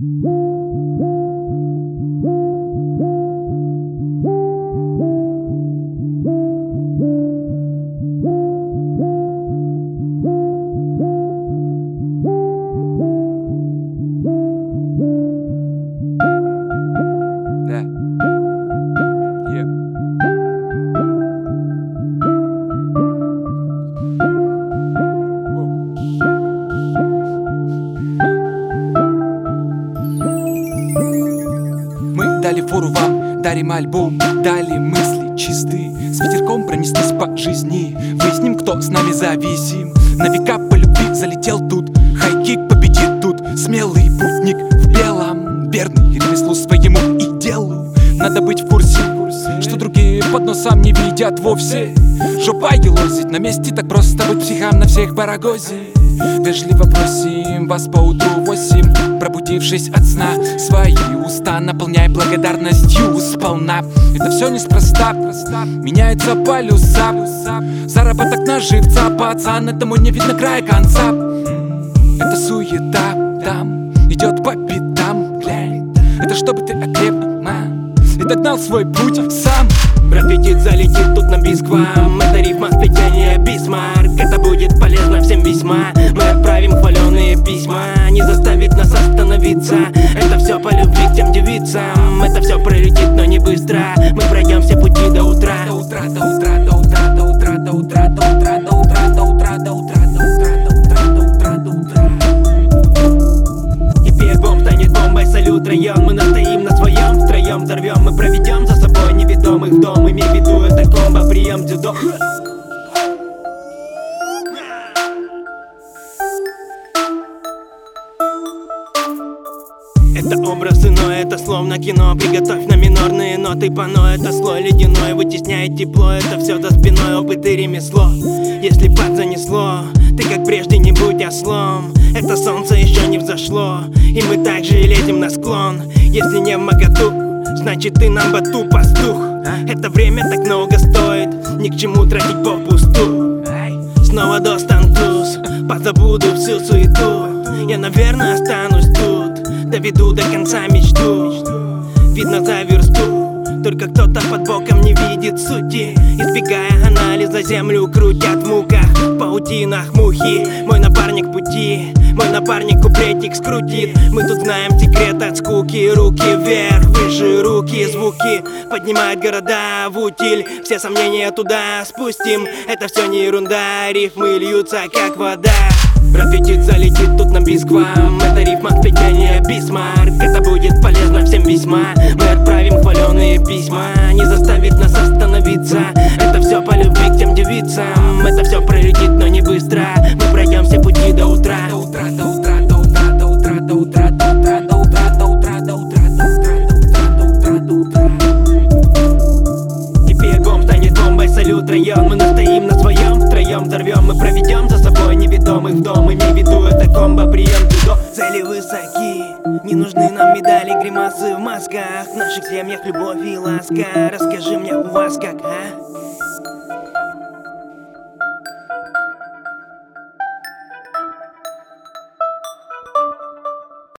Woo! Дарим альбом, дали мысли чистые. С ветерком пронеслись по жизни, выясним, кто с нами зависим. На века по любви залетел тут, хайкик победит тут. Смелый путник в белом, верный ремеслу своему и делу. Надо быть в курсе, что другие под носом не видят вовсе. Жопа елозить на месте, так просто быть психом на всех барагозе Вежливо просим вас по утру восемь Пробудившись от сна. Свои уста наполняй благодарностью сполна. Это все неспроста. Меняется полюса. Заработок на живца Пацан, этому не видно края конца. Это суета там Идет по пятам Это чтобы ты окреп И догнал свой путь сам. Профитит, залетит тут на бисквам Это рифма сплетение бисмарк быстро Мы все пути до утра До утра, до утра, до утра, до утра, до утра, до утра, до утра, до утра, до утра, до утра, до утра, до утра, до утра. Теперь бомб станет бомбой, салют район Мы настоим на своем, втроем взорвем Мы проведем за собой неведомых дом Имей в виду, это комбо, прием дзюдо Это образ иной, это словно кино. Приготовь на минорные ноты пано Это слой ледяной, вытесняет тепло Это все за спиной, опыт и ремесло. Если пад занесло, ты как прежде не будь ослом. Это солнце еще не взошло И мы также и летим на склон. Если не в моготу, значит ты нам бату пастух. Это время так много стоит Ни к чему тратить попусту. Снова достан туз Позабуду всю суету. Я, наверное, останусь тут Доведу до конца мечту. Видно за версту Только кто-то под боком не видит сути. Избегая анализа землю крутят в муках паутинах мухи. Мой напарник пути Мой напарник куплетик скрутит. Мы тут знаем секрет от скуки Руки вверх, выше руки, звуки Поднимают города в утиль. Все сомнения туда спустим Это все не ерунда Рифмы льются как вода Профитит, залетит тут на бисквам Это рифма сплетение бисмарк Это будет полезно всем весьма Мы отправим хваленые письма Не заставит нас остановиться Это все по любви к тем девицам Это все пролетит, но не быстро Мы пройдем все пути до утра, до утра, до утра, до утра, до утра, до утра, до утра, до утра, до утра, до утра. Теперь бомб станет бомбой, салют район Мы настоим на своем, втроем взорвем высоки, не нужны нам медали Гримасы в масках В наших семьях любовь и ласка. Расскажи мне, у вас как, а?